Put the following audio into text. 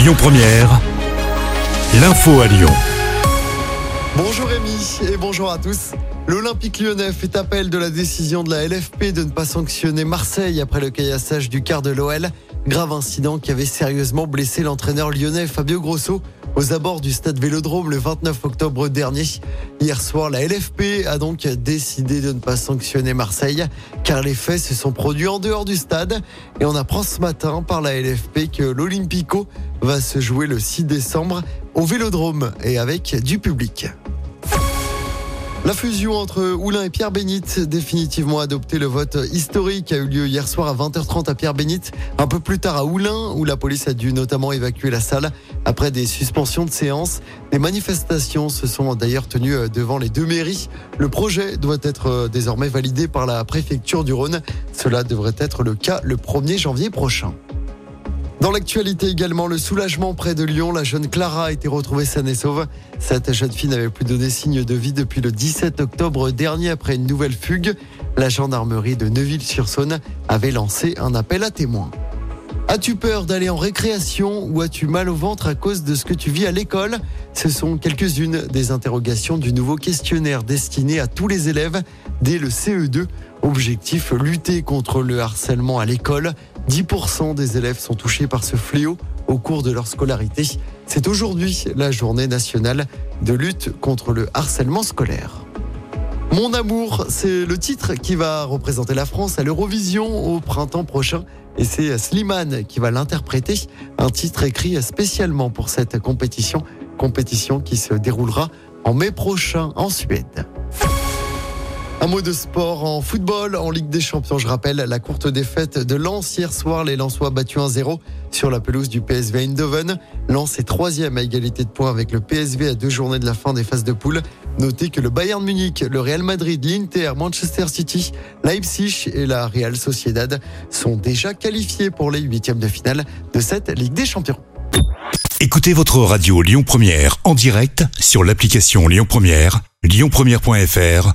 Lyon Première, l'info à Lyon. Bonjour Rémi et bonjour à tous. L'Olympique lyonnais fait appel de la décision de la LFP de ne pas sanctionner Marseille après le caillassage du quart de l'OL. Grave incident qui avait sérieusement blessé l'entraîneur lyonnais Fabio Grosso aux abords du stade Vélodrome le 29 octobre dernier. Hier soir, la LFP a donc décidé de ne pas sanctionner Marseille car les faits se sont produits en dehors du stade et on apprend ce matin par la LFP que l'Olympico va se jouer le 6 décembre au Vélodrome et avec du public. La fusion entre Oulin et Pierre Bénite, définitivement adopté. Le vote historique a eu lieu hier soir à 20h30 à Pierre Bénite. Un peu plus tard à Oulin, où la police a dû notamment évacuer la salle après des suspensions de séance. Des manifestations se sont d'ailleurs tenues devant les deux mairies. Le projet doit être désormais validé par la préfecture du Rhône. Cela devrait être le cas le 1er janvier prochain. Dans l'actualité également, le soulagement près de Lyon. La jeune Clara a été retrouvée saine et sauve. Cette jeune fille n'avait plus donné signe de vie depuis le 17 octobre dernier après une nouvelle fugue. La gendarmerie de Neuville-sur-Saône avait lancé un appel à témoins. As-tu peur d'aller en récréation ou as-tu mal au ventre à cause de ce que tu vis à l'école? Ce sont quelques-unes des interrogations du nouveau questionnaire destiné à tous les élèves dès le CE2. Objectif, lutter contre le harcèlement à l'école. 10% des élèves sont touchés par ce fléau au cours de leur scolarité. C'est aujourd'hui la journée nationale de lutte contre le harcèlement scolaire. Mon amour, c'est le titre qui va représenter la France à l'Eurovision au printemps prochain. Et c'est Slimane qui va l'interpréter. Un titre écrit spécialement pour cette compétition. Compétition qui se déroulera en mai prochain en Suède. Un mot de sport en football, en Ligue des Champions. Je rappelle la courte défaite de Lens hier soir. Les Lensois battus 1-0 sur la pelouse du PSV Eindhoven. Lens est troisième à égalité de points avec le PSV à deux journées de la fin des phases de poule. Notez que le Bayern Munich, le Real Madrid, l'Inter, Manchester City, Leipzig et la Real Sociedad sont déjà qualifiés pour les huitièmes de finale de cette Ligue des Champions. Écoutez votre radio Lyon Première en direct sur l'application Lyon Première, lyonpremière.fr